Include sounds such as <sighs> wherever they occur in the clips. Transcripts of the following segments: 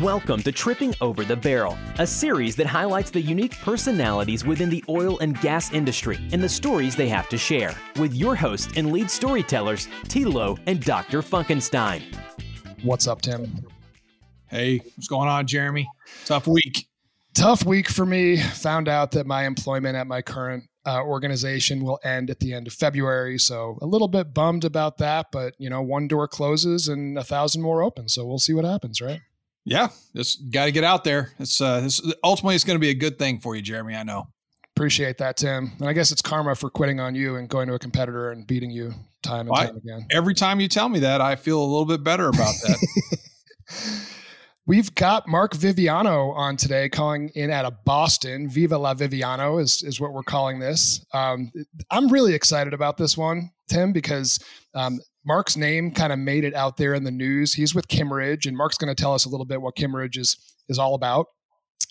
Welcome to Tripping Over the Barrel, a series that highlights the unique personalities within the oil and gas industry and the stories they have to share, with your hosts and lead storytellers, Tilo and Dr. Funkenstein. What's up, Tim? Hey, what's going on, Jeremy? Tough week. Tough week for me. Found out that my employment at my current uh, organization will end at the end of February. So a little bit bummed about that, but you know, one door closes and a thousand more open. So we'll see what happens, right? Yeah, just got to get out there. It's, uh, it's ultimately it's going to be a good thing for you, Jeremy. I know. Appreciate that, Tim. And I guess it's karma for quitting on you and going to a competitor and beating you time and well, time again. Every time you tell me that, I feel a little bit better about that. <laughs> We've got Mark Viviano on today, calling in out of Boston. Viva la Viviano is, is what we're calling this. Um, I'm really excited about this one, Tim, because um, Mark's name kind of made it out there in the news. He's with Kimmeridge, and Mark's going to tell us a little bit what Kimmeridge is is all about.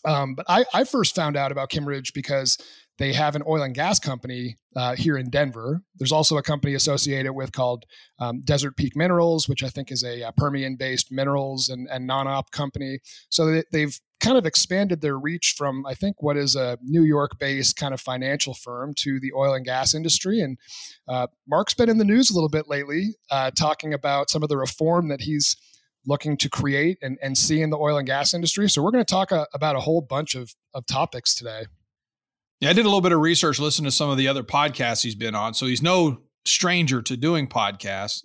Um, but I, I first found out about Kimmeridge because they have an oil and gas company uh, here in Denver. There's also a company associated with called um, Desert Peak Minerals, which I think is a, a uh, Permian-based minerals and, and non-op company. So they, have kind of expanded their reach from I think what is a New York-based kind of financial firm to the oil and gas industry. And uh, Mark's been in the news a little bit lately, uh, talking about some of the reform that he's looking to create and, and see in the oil and gas industry. So we're going to talk a, uh, about a whole bunch of, of topics today. Yeah, I did a little bit of research, listen to some of the other podcasts he's been on. So he's no stranger to doing podcasts.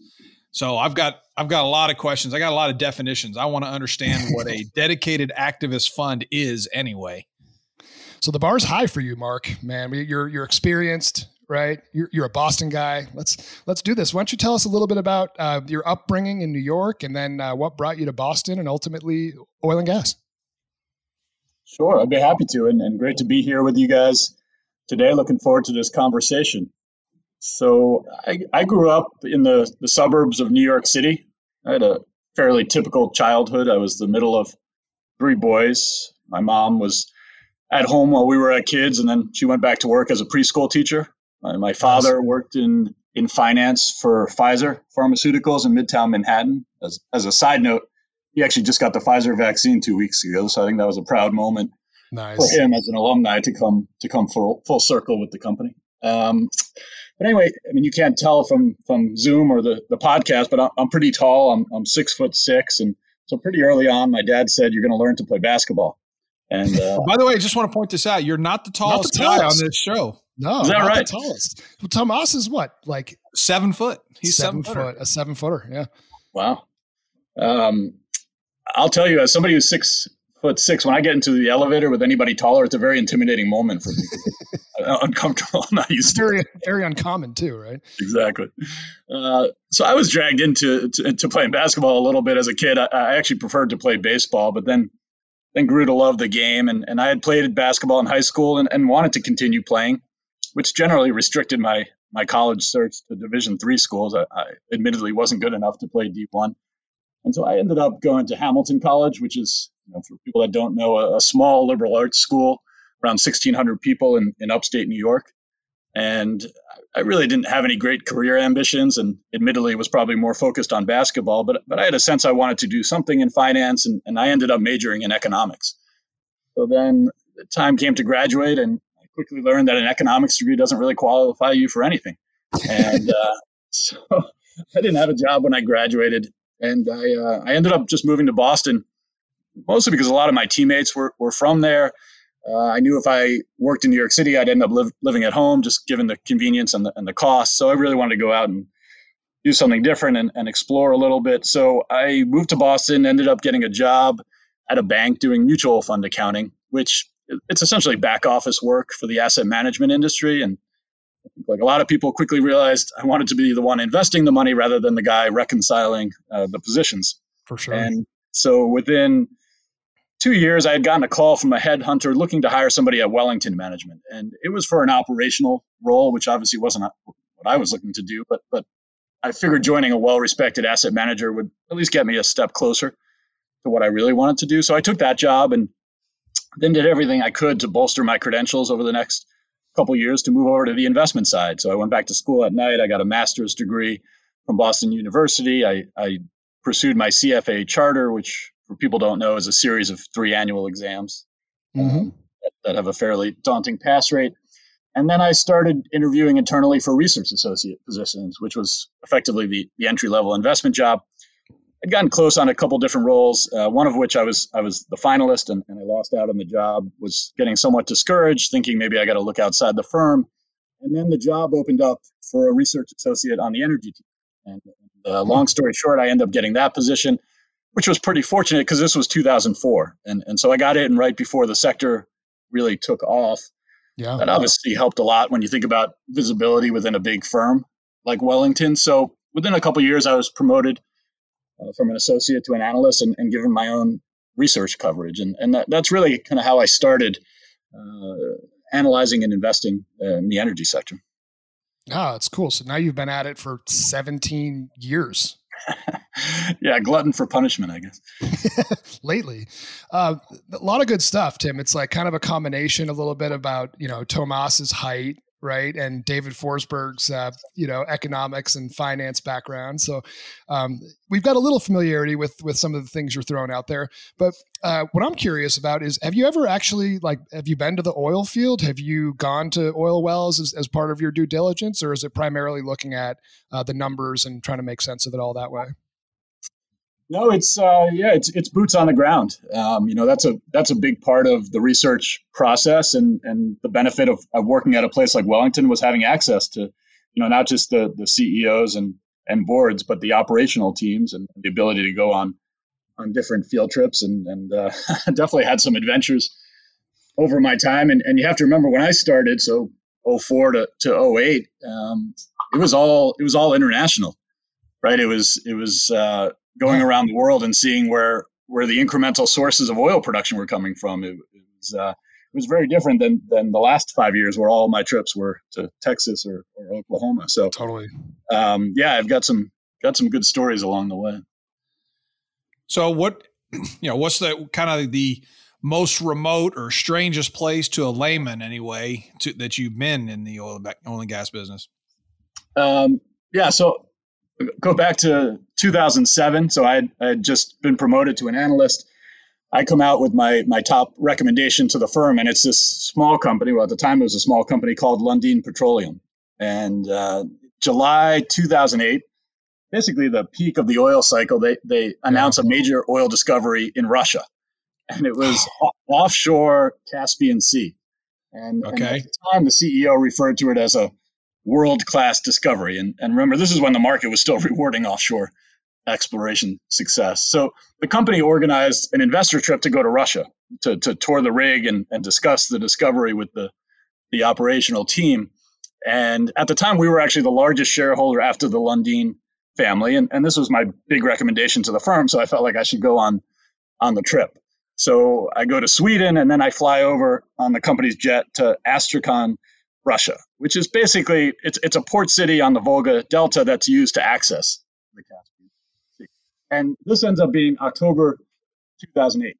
So I've got I've got a lot of questions. I got a lot of definitions. I want to understand what a <laughs> dedicated activist fund is anyway. So the bar's high for you, Mark. Man, you're you're experienced, right? You're, you're a Boston guy. Let's let's do this. Why don't you tell us a little bit about uh, your upbringing in New York, and then uh, what brought you to Boston, and ultimately oil and gas? Sure, I'd be happy to, and, and great to be here with you guys today. Looking forward to this conversation. So, I, I grew up in the, the suburbs of New York City. I had a fairly typical childhood. I was the middle of three boys. My mom was at home while we were at kids, and then she went back to work as a preschool teacher. My, my father worked in, in finance for Pfizer Pharmaceuticals in Midtown Manhattan. As, as a side note, he actually just got the Pfizer vaccine two weeks ago, so I think that was a proud moment nice. for him as an alumni to come to come full full circle with the company. Um, but anyway, I mean, you can't tell from from Zoom or the the podcast, but I'm, I'm pretty tall. I'm I'm six foot six, and so pretty early on, my dad said you're going to learn to play basketball. And uh, by the way, I just want to point this out: you're not the tallest, not the tallest. guy on this show. No, is that right? tallest. Well, Tomas is what, like seven foot? He's seven, seven foot, a seven footer. Yeah. Wow. Um, I'll tell you, as somebody who's six foot six, when I get into the elevator with anybody taller, it's a very intimidating moment for me. <laughs> uncomfortable. I'm not used very, to very uncommon too, right? Exactly. Uh, so I was dragged into to, to, playing basketball a little bit as a kid. I, I, actually preferred to play baseball, but then then grew to love the game. And, and I had played basketball in high school and, and wanted to continue playing, which generally restricted my my college search to Division three schools. I, I admittedly wasn't good enough to play D one. And so I ended up going to Hamilton College, which is, you know, for people that don't know, a, a small liberal arts school, around 1,600 people in, in upstate New York. And I really didn't have any great career ambitions, and admittedly was probably more focused on basketball. But but I had a sense I wanted to do something in finance, and, and I ended up majoring in economics. So then the time came to graduate, and I quickly learned that an economics degree doesn't really qualify you for anything. And uh, <laughs> so I didn't have a job when I graduated, and I uh, I ended up just moving to Boston, mostly because a lot of my teammates were were from there. Uh, I knew if I worked in New York City, I'd end up live, living at home, just given the convenience and the and the cost. So I really wanted to go out and do something different and, and explore a little bit. So I moved to Boston, ended up getting a job at a bank doing mutual fund accounting, which it's essentially back office work for the asset management industry. And like a lot of people quickly realized I wanted to be the one investing the money rather than the guy reconciling uh, the positions. For sure. And so within two years, I had gotten a call from a headhunter looking to hire somebody at Wellington Management, and it was for an operational role, which obviously wasn't what I was looking to do. But but I figured joining a well-respected asset manager would at least get me a step closer to what I really wanted to do. So I took that job and then did everything I could to bolster my credentials over the next couple years to move over to the investment side. So I went back to school at night. I got a master's degree from Boston University. I, I pursued my CFA charter, which for people don't know, is a series of three annual exams Mm-hmm. um, that, that have a fairly daunting pass rate. And then I started interviewing internally for research associate positions, which was effectively the, the entry level investment job. I'd gotten close on a couple different roles, uh, one of which I was I was the finalist and, and I lost out on the job. Was getting somewhat discouraged, thinking maybe I got to look outside the firm. And then the job opened up for a research associate on the energy team. And uh, long story short, I ended up getting that position, which was pretty fortunate because this was 2004, and and so I got in right before the sector really took off. Yeah. That obviously helped a lot when you think about visibility within a big firm like Wellington. So within a couple of years, I was promoted uh, from an associate to an analyst and, and given my own research coverage. And, and that, that's really kind of how I started uh, analyzing and investing uh, in the energy sector. Oh, that's cool. So now you've been at it for 17 years. <laughs> yeah, glutton for punishment, I guess. <laughs> Lately, uh, a lot of good stuff, Tim. It's like kind of a combination, a little bit about you know Tomas's height, right, and David Forsberg's uh, you know economics and finance background. So um, we've got a little familiarity with with some of the things you're throwing out there. But uh, what I'm curious about is, have you ever actually like have you been to the oil field? Have you gone to oil wells as, as part of your due diligence, or is it primarily looking at uh, the numbers and trying to make sense of it all that way? No, it's uh, yeah, it's it's boots on the ground. Um, you know, that's a that's a big part of the research process, and and the benefit of, of working at a place like Wellington was having access to, you know, not just the the CEOs and and boards, but the operational teams and the ability to go on on different field trips, and and uh, <laughs> definitely had some adventures over my time. And and you have to remember when I started, so 04 to to 08, um, it was all it was all international, right? It was it was. Uh, going around the world and seeing where where the incremental sources of oil production were coming from. It, it was uh, it was very different than than the last five years, where all my trips were to Texas or, or Oklahoma. So totally, um, yeah, I've got some got some good stories along the way. So what <clears throat> you know, what's the kind of the most remote or strangest place to a layman anyway to, that you've been in the oil, oil and gas business? Um, yeah, so go back to 2007. So I had, I had just been promoted to an analyst. I come out with my my top recommendation to the firm, and it's this small company. Well, at the time it was a small company called Lundin Petroleum. And uh, July 2008, basically the peak of the oil cycle, they they announced yeah. a major oil discovery in Russia, and it was offshore Caspian Sea. And, okay. and at the time, the CEO referred to it as a world class discovery. And, and remember, this is when the market was still <laughs> rewarding offshore exploration success. So the company organized an investor trip to go to Russia to, to tour the rig and, and discuss the discovery with the, the operational team. And at the time, we were actually the largest shareholder after the Lundin family. And, and this was my big recommendation to the firm. So I felt like I should go on, on the trip. So I go to Sweden and then I fly over on the company's jet to Astrakhan, Russia, which is basically it's it's a port city on the Volga Delta that's used to access the Caspian Sea. And this ends up being October 2008.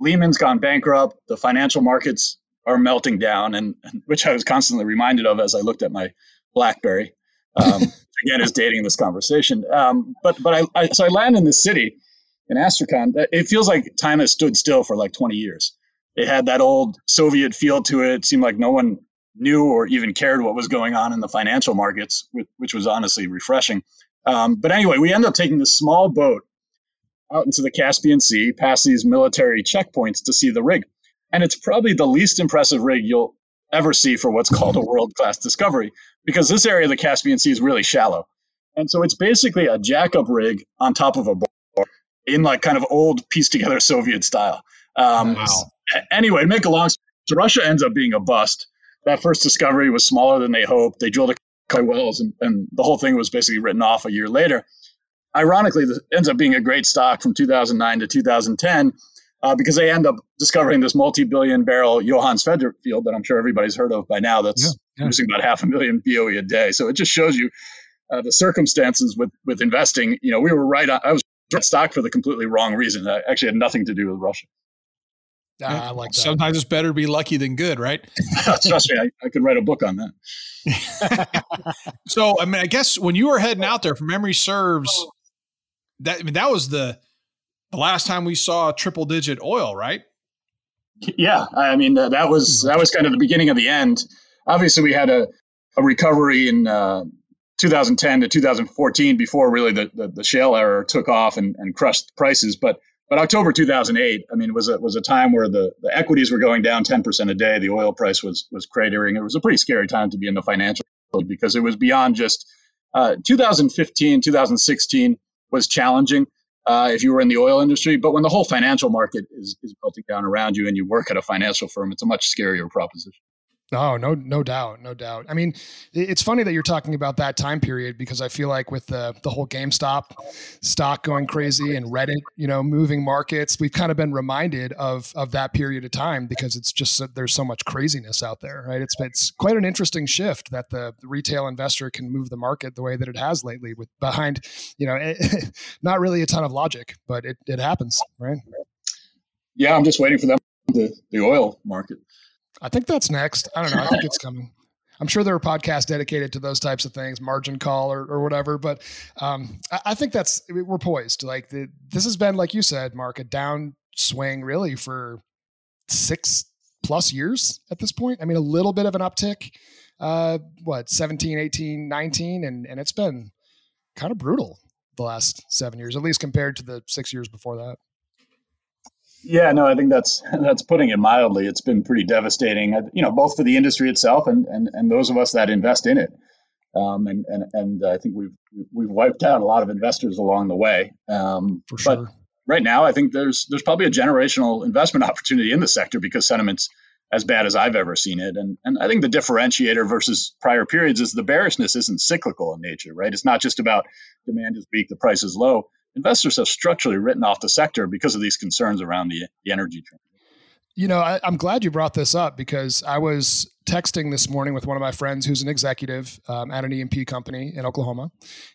Lehman's gone bankrupt. The financial markets are melting down, and, and which I was constantly reminded of as I looked at my BlackBerry. Um, <laughs> again, is dating this conversation. Um, but but I, I so I land in this city in Astrakhan. It feels like time has stood still for like 20 years. It had that old Soviet feel to it. it seemed like no one knew or even cared what was going on in the financial markets, which was honestly refreshing. Um, but anyway, we end up taking this small boat out into the Caspian Sea, past these military checkpoints to see the rig. And it's probably the least impressive rig you'll ever see for what's called a world class discovery, because this area of the Caspian Sea is really shallow. And so it's basically a jackup rig on top of a board in like kind of old pieced together Soviet style. Um, wow. Anyway, to make a long story, so Russia ends up being a bust that first discovery was smaller than they hoped. They drilled a couple wells, and, and the whole thing was basically written off a year later. Ironically, this ends up being a great stock from 2009 to 2010 uh, because they end up discovering this multi-billion barrel Johan Sverdrup field that I'm sure everybody's heard of by now. That's yeah, yeah. producing about half a million BOE a day. So it just shows you uh, the circumstances with with investing. You know, we were right. On, I was stock for the completely wrong reason. That actually had nothing to do with Russia. Ah, I like that. Sometimes it's better to be lucky than good, right? <laughs> Trust me, I, I, could write a book on that. <laughs> so, I mean, I guess when you were heading out there, if memory serves, that I mean, that was the the last time we saw triple digit oil, right? Yeah, I mean uh, that was that was kind of the beginning of the end. Obviously, we had a, a recovery in uh, 2010 to 2014 before really the, the, the shale era took off and, and crushed prices. But but October 2008, I mean, was a was a time where the, the equities were going down 10% a day. The oil price was was cratering. It was a pretty scary time to be in the financial world because it was beyond just uh, 2015, 2016 was challenging uh, if you were in the oil industry. But when the whole financial market is, is melting down around you and you work at a financial firm, it's a much scarier proposition. Oh, no, no doubt, no doubt. I mean, it's funny that you're talking about that time period because I feel like with the the whole GameStop stock going crazy and Reddit, you know, moving markets, we've kind of been reminded of of that period of time because it's just there's so much craziness out there, right? It's it's quite an interesting shift that the, retail investor can move the market the way that it has lately, with behind, you know, it, <laughs> not really a ton of logic, but it it happens, right? Yeah, I'm just waiting for them the the oil market. I think that's next. I don't know. I think it's coming. I'm sure there are podcasts dedicated to those types of things, margin call or, or whatever. But um, I, I, think that's we're poised. Like the, this has been, like you said, Mark, a downswing really for six plus years at this point. I mean, a little bit of an uptick. Uh, what 17, 18, 19, and and it's been kind of brutal the last seven years, at least compared to the six years before that. Yeah, no, I think that's <laughs> that's putting it mildly. It's been pretty devastating, uh, you know, both for the industry itself and and, and those of us that invest in it. Um, and and and I think we've we've wiped out a lot of investors along the way. Um, for sure. But right now, I think there's there's probably a generational investment <laughs> opportunity in the sector because sentiment's as bad as I've ever seen it. And and I think the differentiator versus prior periods is the bearishness isn't cyclical in nature, right? It's not just about demand is weak, the price is low investors have structurally written off the sector because of these concerns around the, the energy transition. You know, I, am glad you brought this up because I was texting this morning with one of my friends who's an executive um, at an E&P company in Oklahoma,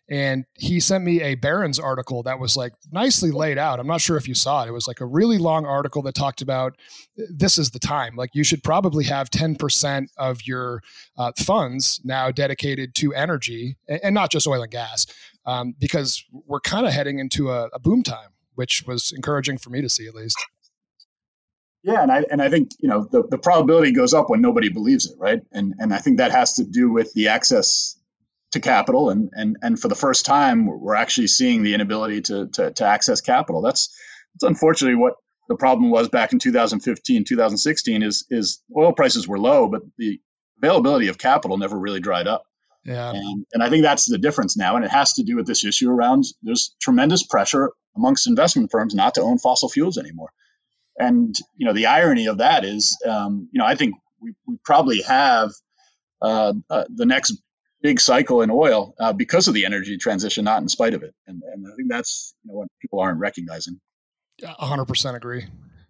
and he sent me a Barron's article that was like nicely laid out. I'm not sure if you saw it. It was like a really long article that talked about this is the time. Like you should probably have 10% of your uh, funds now dedicated to energy, and not just oil and gas, um, because we're kind of heading into a, a boom time, which was encouraging for me to see at least. Yeah, and I and I think you know the, the probability goes up when nobody believes it, right? And and I think that has to do with the access to capital, and and and for the first time, we're actually seeing the inability to to, to access capital. That's that's unfortunately what the problem was back in 2015, 2016. Is is oil prices were low, but the availability of capital never really dried up. Yeah. And, and I think that's the difference now. And it has to do with this issue around there's tremendous pressure amongst investment firms not to own fossil fuels anymore. And, you know, the irony of that is, um, you know, I think we, we probably have uh, uh, the next big cycle in oil uh, because of the energy transition, not in spite of it. And, and I think that's, you know, what people aren't recognizing. 100% agree.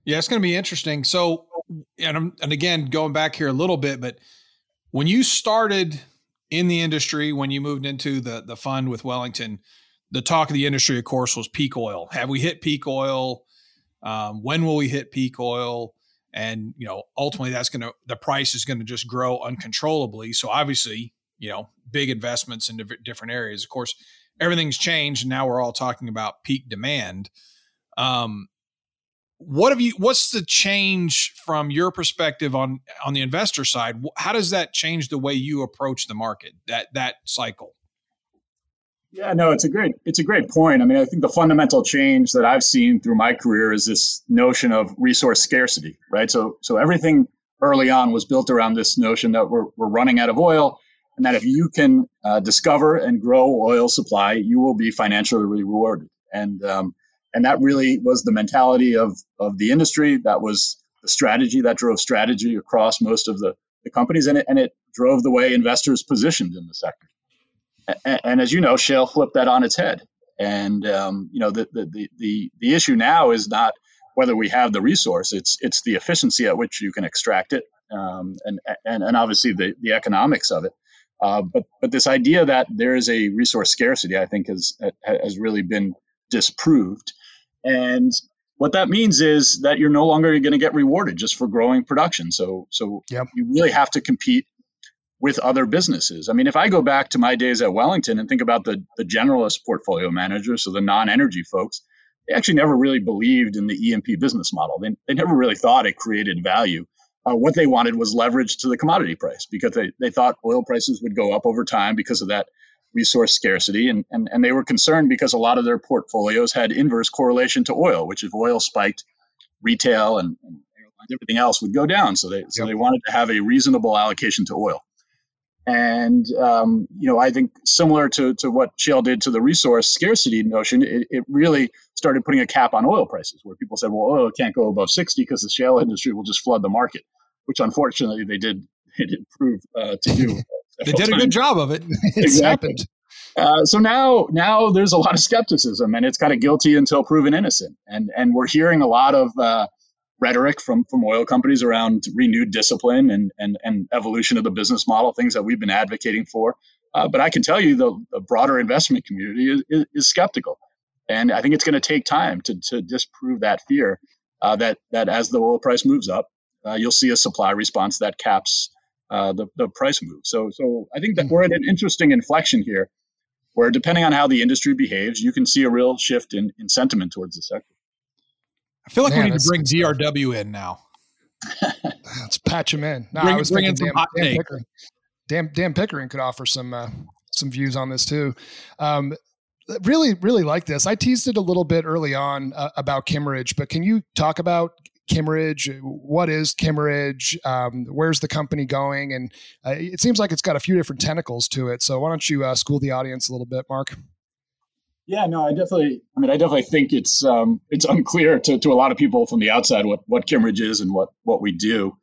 Yeah, it's going to be interesting. So, and, and again, going back here a little bit, but when you started – in the industry when you moved into the the fund with Wellington, the talk of the industry, of course, was peak oil. Have we hit peak oil? Um, when will we hit peak oil? And you know, ultimately, that's going to the price is going to just grow uncontrollably. So obviously, you know, big investments in different areas. Of course, everything's changed. And now we're all talking about peak demand. Um, what have you what's the change from your perspective on on the investor side? How does that change the way you approach the market that that cycle? Yeah no it's a great it's a great point. I mean i think the fundamental change that i've seen through my career is this notion of resource scarcity right? So so everything early on was built around this notion that we're, we're running out of oil and that if you can uh, discover and grow oil supply you will be financially rewarded. And um, and that really was the mentality of, of the industry. That was the strategy that drove strategy across most of the, the companies, and it, and it drove the way investors positioned in the sector. And, and as you know, shale flipped that on its head. And um, you know the, the, the the issue now is not whether we have the resource; it's it's the efficiency at which you can extract it, um, and, and and obviously the the economics of it. Uh, but but this idea that there is a resource scarcity, I think, has has really been disproved. And what that means is that you're no longer going to get rewarded just for growing production. So, so yep. you really have to compete with other businesses. I mean, if I go back to my days at Wellington and think about the, the generalist portfolio managers, so the non energy folks, they actually never really believed in the E&P business model. They, they never really thought it created value. Uh, what they wanted was leverage to the commodity price because they, they thought oil prices would go up over time because of that resource scarcity. And, and, and they were concerned because a lot of their portfolios had inverse correlation to oil, which if oil spiked, retail and, and everything else would go down. So they, so they wanted to have a reasonable allocation to oil. And um, you know, I think similar to, to what shale did to the resource scarcity notion, it, it really started putting a cap on oil prices, where people said, "Well, oil can't go above 60 because the shale industry will just flood the market," which unfortunately they did <laughs> they did prove uh, to do. They did a good job of it. <laughs> it's exactly. happened. Uh, so now, now there's a lot of skepticism, and it's kind of guilty until proven innocent. And and we're hearing a lot of uh, rhetoric from from oil companies around renewed discipline and and, and evolution of the business model, things that we've been advocating for. Uh, but I can tell you the, the broader investment community is, is, is, skeptical, and I think it's going to take time to to disprove that fear uh, that that as the oil price moves up, uh, you'll see a supply response that caps uh, the the price move. So so I think that we're at an interesting inflection here, where depending on how the industry behaves, you can see a real shift in in sentiment towards the sector. I feel like Man, we need to bring DRW in now. Let's patch him in. No, bring, I was thinking Dan, Dan, Pickering. Dan, Dan Pickering could offer some uh, some views on this too. Um, really, really like this. I teased it a little bit early on uh, about Kimmeridge, but can you talk about Kimmeridge? What is Kimmeridge? Um, where's the company going? And uh, it seems like it's got a few different tentacles to it. So why don't you uh, school the audience a little bit, Mark? Yeah, no, I definitely. I mean, I definitely think it's um, it's unclear to, to a lot of people from the outside what what Kimmeridge is and what what we do.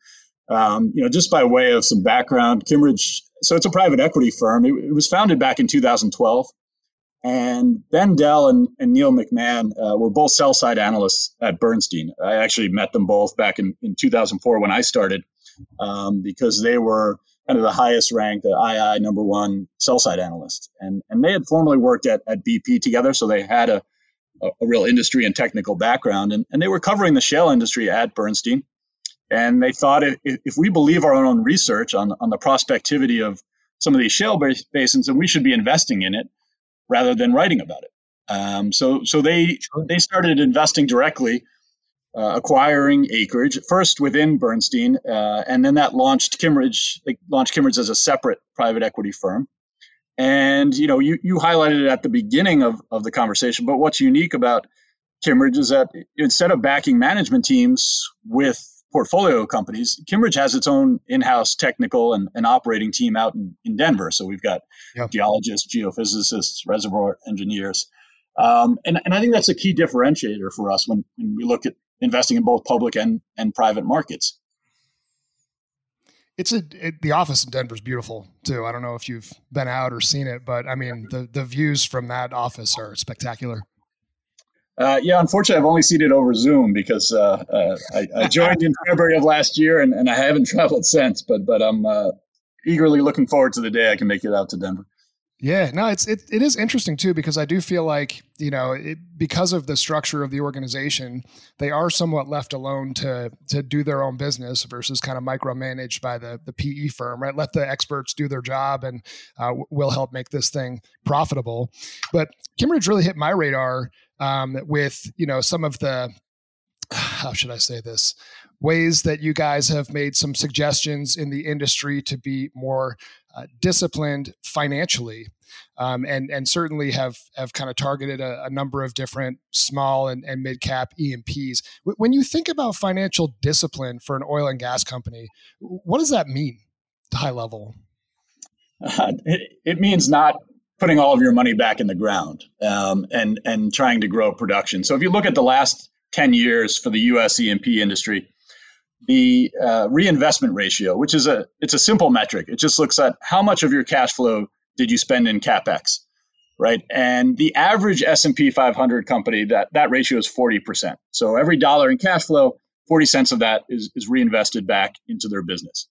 Um, you know, just by way of some background, Kimmeridge. So it's a private equity firm. It, it was founded back in 2012, and Ben Dell and, and Neil McMahon uh, were both sell side analysts at Bernstein. I actually met them both back in, in 2004 when I started, um, because they were kind of the highest ranked, the II number one sell side analyst. And, and they had formerly worked at, at BP together, so they had a, a, a real industry and technical background. And, and they were covering the shale industry at Bernstein. And they thought if, if we believe our own research on, on the prospectivity of some of these shale basins, then we should be investing in it rather than writing about it. Um, so so they they started investing directly uh, acquiring acreage first within Bernstein, uh, and then that launched Kimmeridge. They launched Kimmeridge as a separate private equity firm. And you know, you you highlighted it at the beginning of of the conversation. But what's unique about Kimmeridge is that instead of backing management teams with portfolio companies, Kimmeridge has its own in-house technical and, and operating team out in, in Denver. So we've got yep. geologists, geophysicists, reservoir engineers. Um, and, and I think that's a key differentiator for us when, when we look at investing in both public and, and private markets. It's a it, the office in Denver is beautiful too. I don't know if you've been out or seen it, but I mean the the views from that office are spectacular. Uh, yeah, unfortunately, I've only seen it over Zoom because uh, uh, I, I, joined in February of last year, and, and I haven't <laughs> traveled since. But but I'm uh, eagerly looking forward to the day I can make it out to Denver. Yeah, no, it's it, it is interesting too because I do feel like you know it, because of the structure of the organization, they are somewhat left alone to to do their own business versus kind of micromanaged by the the PE firm, right? Let the experts do their job, and uh, we'll help make this thing profitable. But Kimmeridge really hit my radar um, with you know some of the <sighs> how should I say this ways that you guys have made some suggestions in the industry to be more uh, disciplined financially, um, and and certainly have have kind of targeted a, a number of different small and, and mid cap E&Ps. When you think about financial discipline for an oil and gas company, what does that mean? High level. Uh, <laughs> it, it, means not putting all of your money back in the ground um, and and trying to grow production. So if you look at the last ten years for the U.S. E&P industry, the uh, reinvestment ratio, which is a it's a simple metric. It just looks at how much of your cash flow did you spend in capex, right? And the average S and P 500 company that that ratio is 40 percent. So every dollar in cash flow, 40 cents of that is is reinvested back into their business.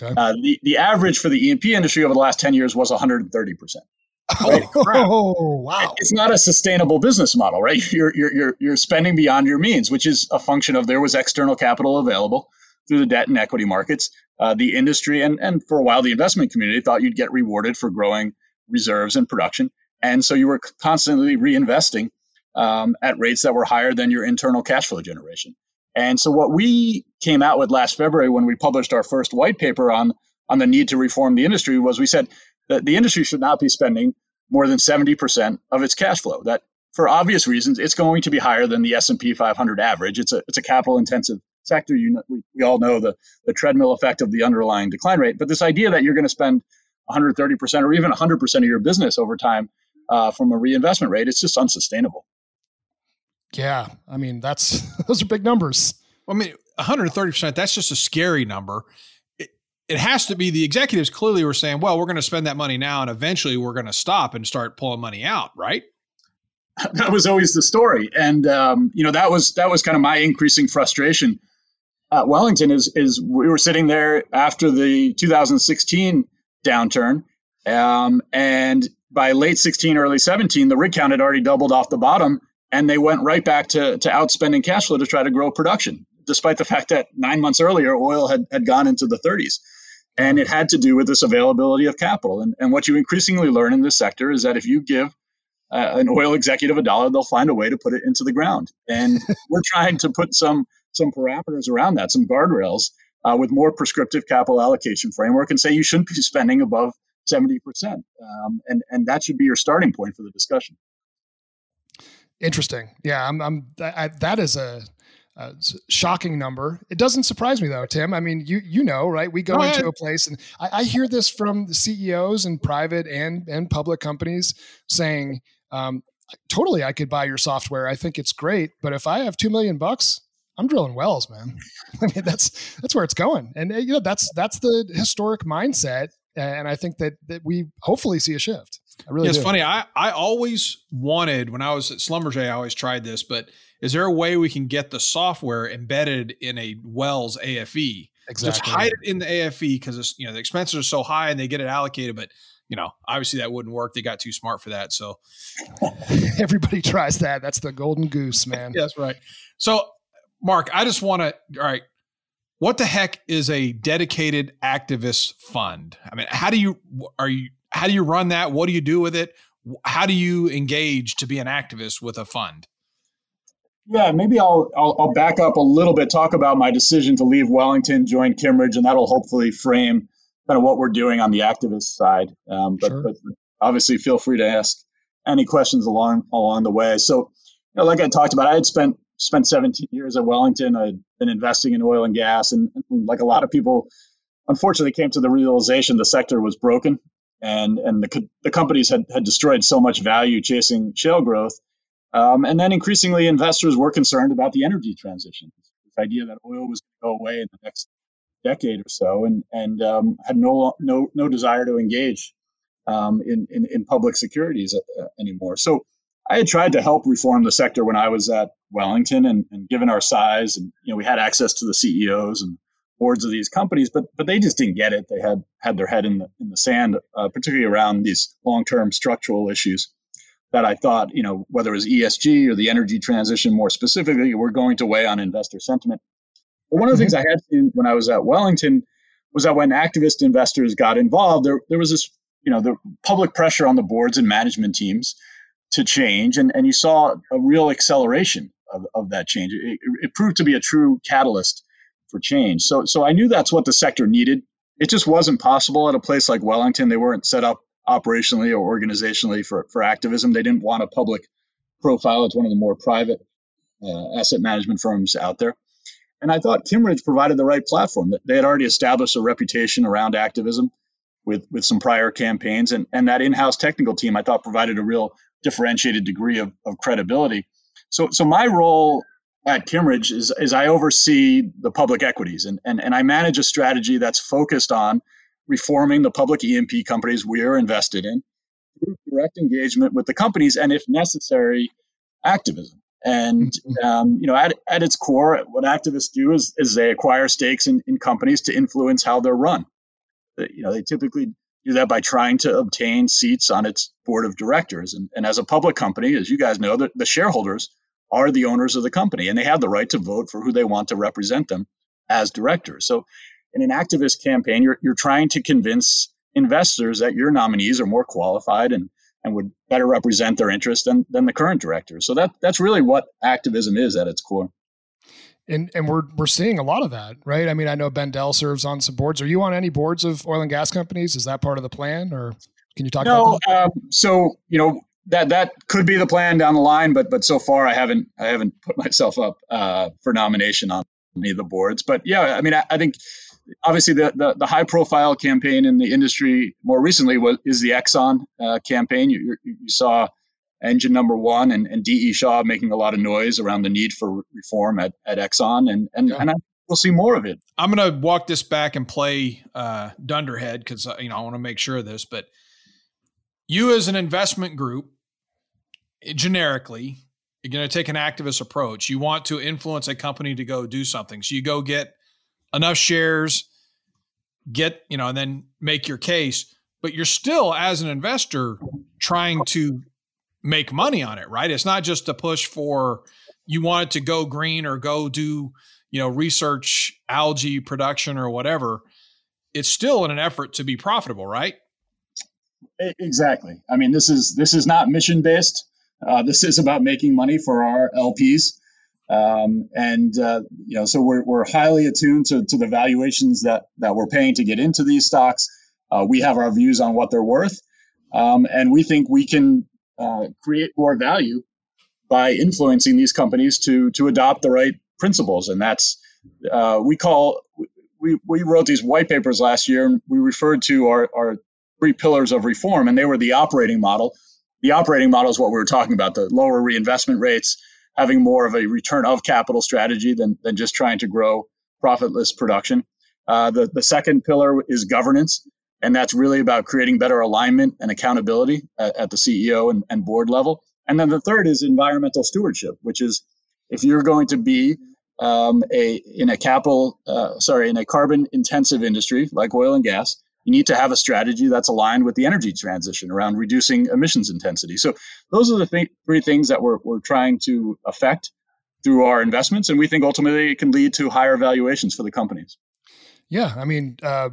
Okay. Uh, the the average for the E&P industry over the last 10 years was 130 percent. Right? <laughs> Oh, wow. It's not a sustainable business model, right? <laughs> You're, you're, you're, you're spending beyond your means, which is a function of there was external capital available through the debt and equity markets. Uh, the industry and, and for a while, the investment community thought you'd get rewarded for growing reserves and production. And so you were constantly reinvesting um, at rates that were higher than your internal cash flow generation. And so what we came out with last February when we published our first white paper on on the need to reform the industry was we said that the industry should not be spending more than 70% of its cash flow. That for obvious reasons, it's going to be higher than the S&P 500 average. It's a it's a capital intensive sector. You know, we, we all know the the treadmill effect of the underlying decline rate. But this idea that you're going to spend 130% or even 100% of your business over time uh, from a reinvestment rate, it's just unsustainable. Yeah, I mean that's <laughs> those are big numbers. I mean, 130%, that's just a scary number. It, has to be the executives clearly were saying, well, we're going to spend that money now and eventually we're going to stop and start pulling money out, right? <laughs> That was always the story. And um, you know, that was that was kind of my increasing frustration at Wellington is is we were sitting there after the 2016 downturn. Um, and by late 16, early 17, the rig count had already doubled off the bottom and they went right back to, to outspending cash flow to try to grow production, despite the fact that nine months earlier, oil had, had gone into the 30s. And it had to do with this availability of capital. And, and what you increasingly learn in this sector is that if you give uh, an oil executive a dollar, they'll find a way to put it into the ground. And <laughs> we're trying to put some some parameters around that, some guardrails uh, with more prescriptive capital allocation framework, and say you shouldn't be spending above 70%. Um, and, and that should be your starting point for the discussion. Interesting. Yeah, I'm. I'm I, that is a, a, shocking number. It doesn't surprise me though, Tim. I mean, you you know, right? We go, go into a place, and I, I, hear this from the CEOs and private and and public companies saying, um, "Totally, I could buy your software. I think it's great, but if I have two million bucks, I'm drilling wells, man. <laughs> I mean, that's that's where it's going, and you know, that's that's the historic mindset, and I think that that we hopefully see a shift. I really yeah, it's do. funny. I, I always wanted when I was at Schlumberger, I always tried this, but is there a way we can get the software embedded in a Wells AFE? Exactly. Just hide it in the AFE because you know the expenses are so high and they get it allocated, but you know obviously that wouldn't work. They got too smart for that. So <laughs> everybody tries that. That's the golden goose, man. <laughs> That's right. So Mark, I just want to. All right, what the heck is a dedicated activist fund? I mean, how do you are you how do you run that? What do you do with it? How do you engage to be an activist with a fund? Yeah, maybe I'll, I'll, I'll back up a little bit, talk about my decision to leave Wellington, join Kimmeridge, and that'll hopefully frame kind of what we're doing on the activist side. Um, but, sure. but, obviously, feel free to ask any questions along along the way. So, you know, like I talked about, I had spent spent 17 years at Wellington. I'd been investing in oil and gas, and, and like a lot of people, unfortunately, came to the realization the sector was broken and and the, the companies had, had destroyed so much value chasing shale growth. Um, and then increasingly, investors were concerned about the energy transition, this idea that oil was going to go away in the next decade or so, and and um, had no no no desire to engage um, in, in, in public securities uh, anymore. So I had tried to help reform the sector when I was at Wellington, and, and given our size, and you know we had access to the CEOs and boards of these companies, but but they just didn't get it. They had had their head in the in the sand, uh, particularly around these long term structural issues that I thought, you know, whether it was ESG or the energy transition more specifically, were going to weigh on investor sentiment. But one of the mm-hmm. things I had seen when I was at Wellington was that when activist investors got involved, there there was this, you know, the public pressure on the boards and management teams to change, and and you saw a real acceleration of, of that change. It, it proved to be a true catalyst for change. So so I knew that's what the sector needed. It just wasn't possible at a place like Wellington. They weren't set up operationally or organizationally for, for activism. They didn't want a public profile. It's one of the more private uh, asset management firms out there. And I thought Kimmeridge provided the right platform. They had already established a reputation around activism with, with some prior campaigns. And, and that in house technical team, I thought, provided a real differentiated degree of, of credibility. So, so my role at Kimmeridge is, is I oversee the public equities and, and, and I manage a strategy that's focused on reforming the public E&P companies we are invested in through direct engagement with the companies and, if necessary, activism. And mm-hmm. um, you know, at, at its core, what activists do is, is they acquire stakes in, in companies to influence how they're run. You know, they typically do that by trying to obtain seats on its board of directors. And, and as a public company, as you guys know, the, the shareholders are the owners of the company and they have the right to vote for who they want to represent them as directors. So in an activist campaign, you're, you're trying to convince investors that your nominees are more qualified and, and would better represent their interests than, than the current directors. So that that's really what activism is at its core. And and we're we're seeing a lot of that, right? I mean, I know Ben Dell serves on some boards. Are you on any boards of oil and gas companies? Is that part of the plan, or can you talk no, about that? Um, so you know that that could be the plan down the line, but but so far I haven't I haven't put myself up uh, for nomination on any of the boards. But yeah, I mean, I, I think obviously the, the, the high profile campaign in the industry more recently was is the Exxon uh, campaign. You, you, saw engine number one and, and DE Shaw making a lot of noise around the need for reform at, at Exxon, and and, yeah. and I, we'll see more of it. I'm going to walk this back and play uh, Dunderhead because uh, you know I want to make sure of this, but you as an investment group, generically, you're going to take an activist approach. You want to influence a company to go do something, so you go get enough shares, get, you know, and then make your case. But you're still, as an investor, trying to make money on it, right? It's not just a push for you want it to go green or go do, you know, research algae production or whatever. It's still in an effort to be profitable, right? Exactly. I mean, this is this is not mission based. Uh, this is about making money for our LPs. Um, and uh, you know, so we're, we're highly attuned to, to the valuations that that we're paying to get into these stocks. Uh, we have our views on what they're worth, um, and we think we can uh, create more value by influencing these companies to to adopt the right principles. And that's uh, we call we we wrote these white papers last year, and we referred to our our three pillars of reform, and they were the operating model. The operating model is what we were talking about: the lower reinvestment rates having more of a return of capital strategy than, than just trying to grow profitless production. Uh, the, the second pillar is governance, and that's really about creating better alignment and accountability at, at the CEO and, and board level. And then the third is environmental stewardship, which is if you're going to be um, a in a capital uh, sorry in a carbon intensive industry like oil and gas, you need to have a strategy that's aligned with the energy transition around reducing emissions intensity. So those are the th- three things that we're, we're trying to affect through our investments. And we think ultimately it can lead to higher valuations for the companies. Yeah. I mean, uh,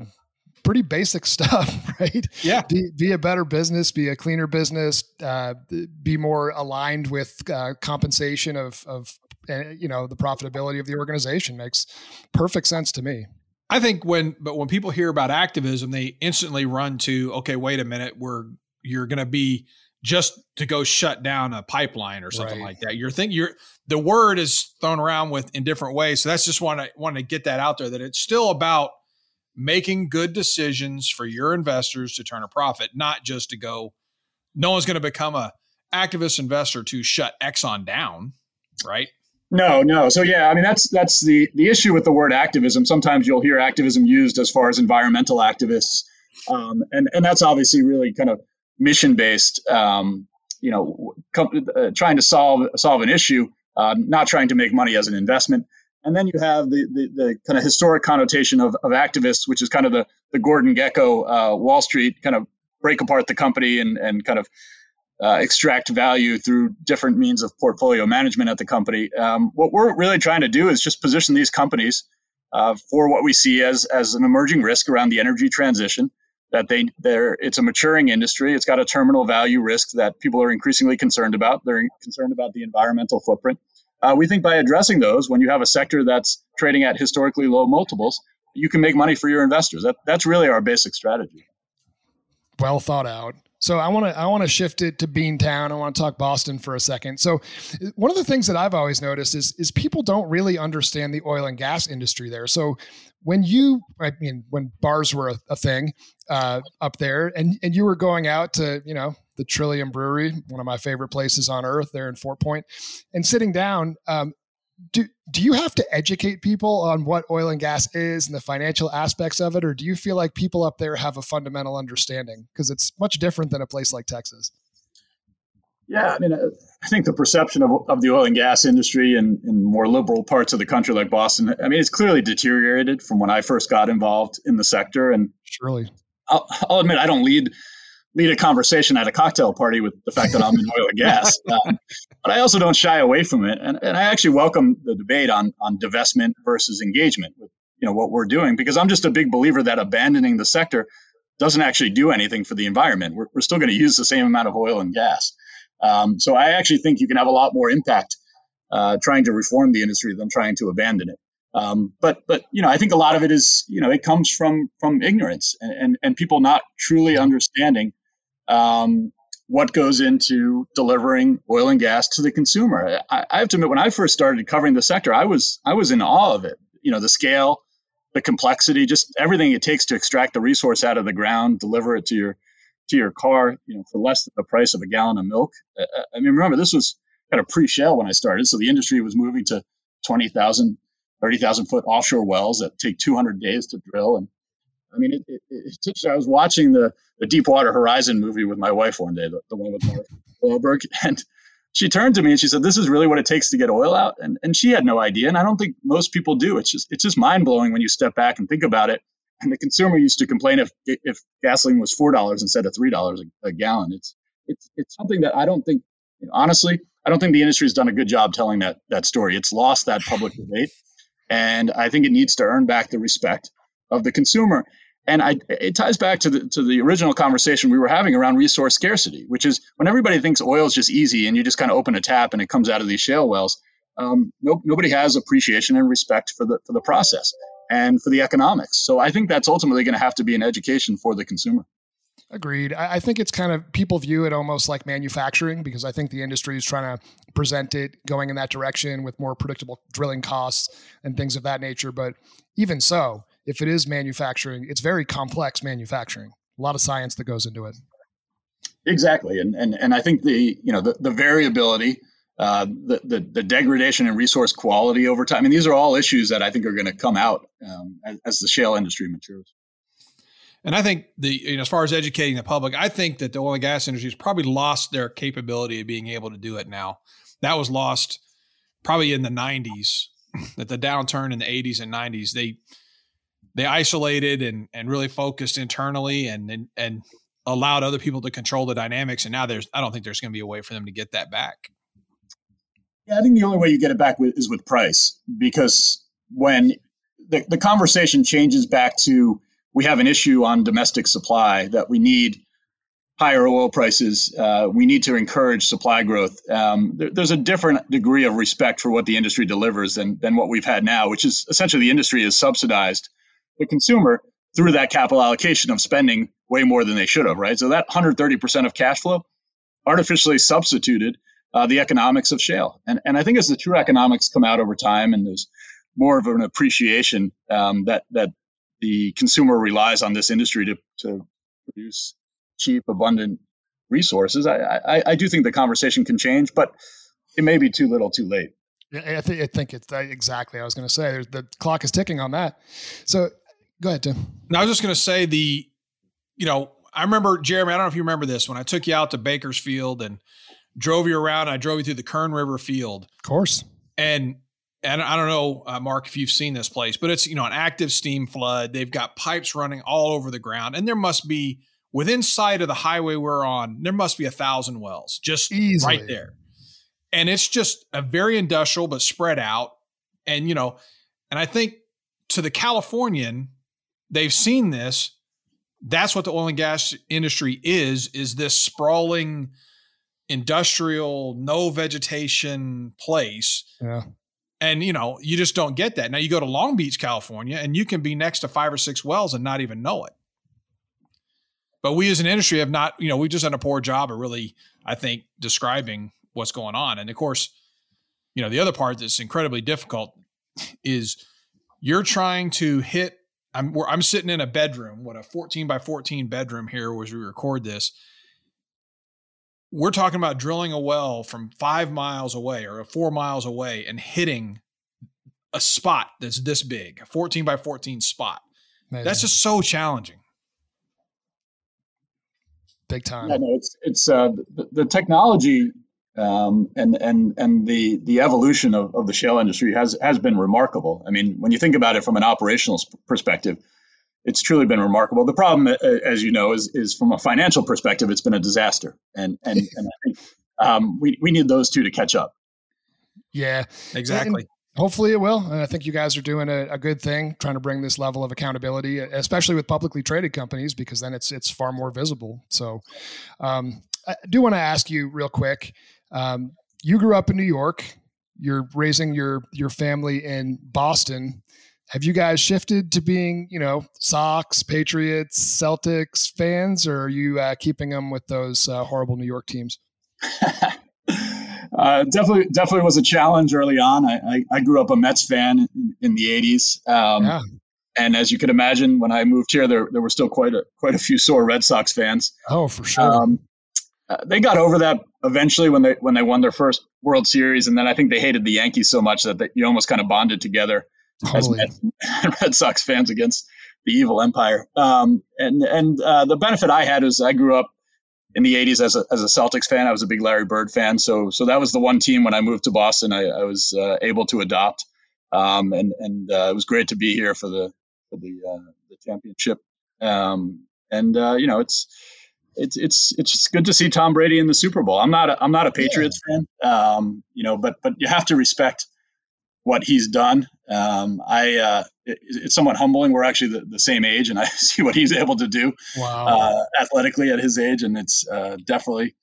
pretty basic <laughs> stuff, right? Yeah. Be, be, a better business, be a cleaner business, uh, be more aligned with uh, compensation of, of, uh, you know, the profitability of the organization makes perfect sense to me. I think when but when people hear about activism, they instantly run to okay, wait a minute, we're you're going to be just to go shut down a pipeline or something right. like that. You're think you're the word is thrown around with in different ways. So that's just want to want to get that out there that it's still about making good decisions for your investors to turn a profit, not just to go. No one's going to become a activist investor to shut Exxon down, right? No, no. So yeah, I mean that's that's the the issue with the word activism. Sometimes you'll hear activism used as far as environmental activists, um, and and that's obviously really kind of mission based. Um, you know, com- uh, trying to solve solve an issue, uh, not trying to make money as an investment. And then you have the the, the kind of historic connotation of, of activists, which is kind of the the Gordon Gekko uh, Wall Street kind of break apart the company and and kind of uh, extract value through different means of portfolio management at the company. Um, what we're really trying to do is just position these companies uh, for what we see as as an emerging risk around the energy transition. That they they're it's a maturing industry. It's got a terminal value risk that people are increasingly concerned about. They're concerned about the environmental footprint. Uh, we think by addressing those, when you have a sector that's trading at historically low multiples, you can make money for your investors. That, that's really our basic strategy. Well thought out. So I want to I want to shift it to Beantown. I want to talk Boston for a second. So one of the things that I've always noticed is is people don't really understand the oil and gas industry there. So when you I mean when bars were a, a thing uh, up there, and and you were going out to you know the Trillium Brewery, one of my favorite places on earth, there in Fort Point, and sitting down. Um, do do you have to educate people on what oil and gas is and the financial aspects of it? Or do you feel like people up there have a fundamental understanding? Because it's much different than a place like texas. Yeah i mean uh, i think the perception of, of the oil and gas industry in, in more liberal parts of the country like boston i mean it's clearly deteriorated from when i first got involved in the sector. And surely. I'll, I'll admit i don't lead lead a conversation at a cocktail party with the fact that I'm in oil and gas. <laughs> Um, but I also don't shy away from it, and, and I actually welcome the debate on on divestment versus engagement with you know what we're doing because I'm just a big believer that abandoning the sector doesn't actually do anything for the environment. We're, we're still going to use the same amount of oil and gas. Um, so I actually think you can have a lot more impact uh, trying to reform the industry than trying to abandon it. Um, but but you know I think a lot of it is you know it comes from from ignorance and and, and people not truly understanding um, what goes into delivering oil and gas to the consumer. I, I, have to admit when I first started covering the sector, I was I was in awe of it. You know the scale, the complexity, just everything it takes to extract the resource out of the ground, deliver it to your to your car, you know, for less than the price of a gallon of milk. I mean, remember this was kind of pre-shale when I started, so the industry was moving to 20,000, 30,000 foot offshore wells that take 200 days to drill. And I mean, it, it, it, I was watching the, the Deepwater Horizon movie with my wife one day, the, the one with Mark <laughs> Wahlberg, and she turned to me and she said, "This is really what it takes to get oil out." And and she had no idea, and I don't think most people do. It's just it's just mind blowing when you step back and think about it. And the consumer used to complain if if gasoline was four dollars instead of three dollars a gallon. It's it's it's something that I don't think, you know, honestly, I don't think the industry has done a good job telling that that story. It's lost that public debate, and I think it needs to earn back the respect of the consumer. And I, it ties back to the to the original conversation we were having around resource scarcity, which is when everybody thinks oil is just easy and you just kind of open a tap and it comes out of these shale wells. Um, no, nobody has appreciation and respect for the for the process and for the economics. So I think that's ultimately going to have to be an education for the consumer. Agreed. I think it's kind of people view it almost like manufacturing because I think the industry is trying to present it going in that direction with more predictable drilling costs and things of that nature. But even so, if it is manufacturing, it's very complex manufacturing. A lot of science that goes into it. Exactly, and and and I think the you know the, the variability, uh, the, the the degradation in resource quality over time. I mean, these are all issues that I think are going to come out um, as, as the shale industry matures. And I think the you know, as far as educating the public, I think that the oil and gas industry has probably lost their capability of being able to do it now. That was lost probably in the 90s. That the downturn in the 80s and 90s, they they isolated and and really focused internally and and, and allowed other people to control the dynamics. And now there's I don't think there's going to be a way for them to get that back. Yeah, I think the only way you get it back with, is with price because when the, the conversation changes back to we have an issue on domestic supply that we need higher oil prices. Uh, we need to encourage supply growth. Um, there, there's a different degree of respect for what the industry delivers than, than what we've had now, which is essentially the industry is subsidized the consumer through that capital allocation of spending way more than they should have, right? So that 130% of cash flow artificially substituted uh, the economics of shale. And, and I think as the true economics come out over time and there's more of an appreciation um, that, that the consumer relies on this industry to, to produce cheap, abundant resources, I, I, I do think the conversation can change, but it may be too little too late. Yeah, I think I think it's exactly. I was going to say the clock is ticking on that. So go ahead, Tim. Now I was just going to say the, you know, I remember Jeremy. I don't know if you remember this when I took you out to Bakersfield and drove you around. I drove you through the Kern River Field, of course, and and I don't know, uh, Mark, if you've seen this place, but it's you know an active steam flood. They've got pipes running all over the ground, and there must be within sight of the highway we're on. There must be a thousand wells just Easily. right there, and it's just a very industrial but spread out. And you know, and I think to the Californian, they've seen this. That's what the oil and gas industry is: is this sprawling industrial, no vegetation place. Yeah. And you know, you just don't get that. Now you go to Long Beach, California, and you can be next to five or six wells and not even know it. But we as an industry have not, you know, we've just done a poor job of really, I think, describing what's going on. And of course, you know, the other part that's incredibly difficult is you're trying to hit. I'm I'm sitting in a bedroom, what a 14 by 14 bedroom here as we record this, we're talking about drilling a well from five miles away or four miles away and hitting a spot that's this big, a 14 by 14 spot. Amazing. That's just so challenging. Big time. Yeah, no, it's it's uh, the, the technology um, and and and the the evolution of, of the shale industry has has been remarkable. I mean, when you think about it from an operational perspective, it's truly been remarkable. The problem, uh, as you know, is is from a financial perspective, it's been a disaster, and and, and I think um, we we need those two to catch up. Yeah, exactly. hopefully it will. And I think you guys are doing a, a, good thing, trying to bring this level of accountability, especially with publicly traded companies, because then it's it's far more visible. So, um, I do want to ask you real quick. Um, you grew up in New York. You're raising your your family in Boston. Have you guys shifted to being, you know, Sox, Patriots, Celtics fans, or are you uh, keeping them with those uh, horrible New York teams? <laughs> uh, definitely, definitely was a challenge early on. I, I, I grew up a Mets fan in, in the '80s, um, yeah. and as you can imagine, when I moved here, there there were still quite a quite a few sore Red Sox fans. Oh, for sure. Um, uh, they got over that eventually when they when they won their first World Series, and then I think they hated the Yankees so much that they, you almost kind of bonded together totally. as <laughs> Red Sox fans against the evil empire. Um, and and uh, the benefit I had is I grew up in the 80s as a, as a Celtics fan. I was a big Larry Bird fan. So, so that was the one team when I moved to Boston, I, I was uh, able to adopt. Um, and, and uh, it was great to be here for the, for the, uh, the championship. Um, and, uh, you know, it's, it's, it's, it's good to see Tom Brady in the Super Bowl. I'm not, a, I'm not a Patriots yeah. fan, um, you know, but, but you have to respect what he's done. Um, I uh, it, it's somewhat humbling. We're actually the, the, same age, and I <laughs> see what he's able to do wow. uh, athletically at his age, and it's uh, definitely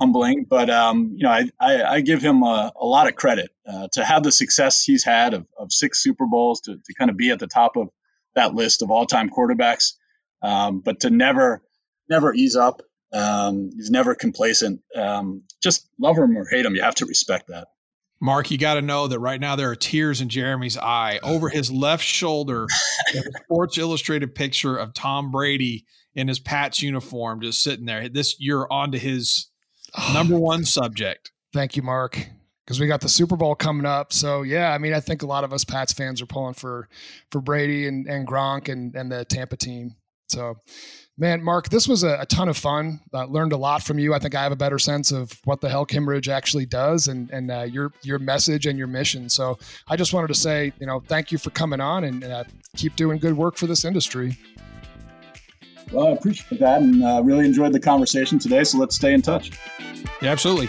humbling. But um, you know, I, I, I, give him a, a lot of credit uh, to have the success he's had of, of six Super Bowls, to, to kind of be at the top of that list of all-time quarterbacks, um, but to never never ease up. Um, he's never complacent. Um, just love him or hate him, you have to respect that. Mark, you got to know that right now there are tears in Jeremy's eye. <laughs> Over his left shoulder, a Sports Illustrated picture of Tom Brady in his Pats uniform, just sitting there. This you're on to his number one subject. Thank you, Mark. Because we got the Super Bowl coming up, so yeah, I mean, I think a lot of us Pats fans are pulling for for Brady and, and Gronk and and the Tampa team. So Man, Mark, this was a, a ton of fun. Uh, learned a lot from you. I think I have a better sense of what the hell Kimmeridge actually does and, and uh, your, your message and your mission. So I just wanted to say, you know, thank you for coming on and uh, keep doing good work for this industry. Well, I appreciate that and uh, really enjoyed the conversation today. So let's stay in touch. Yeah, absolutely.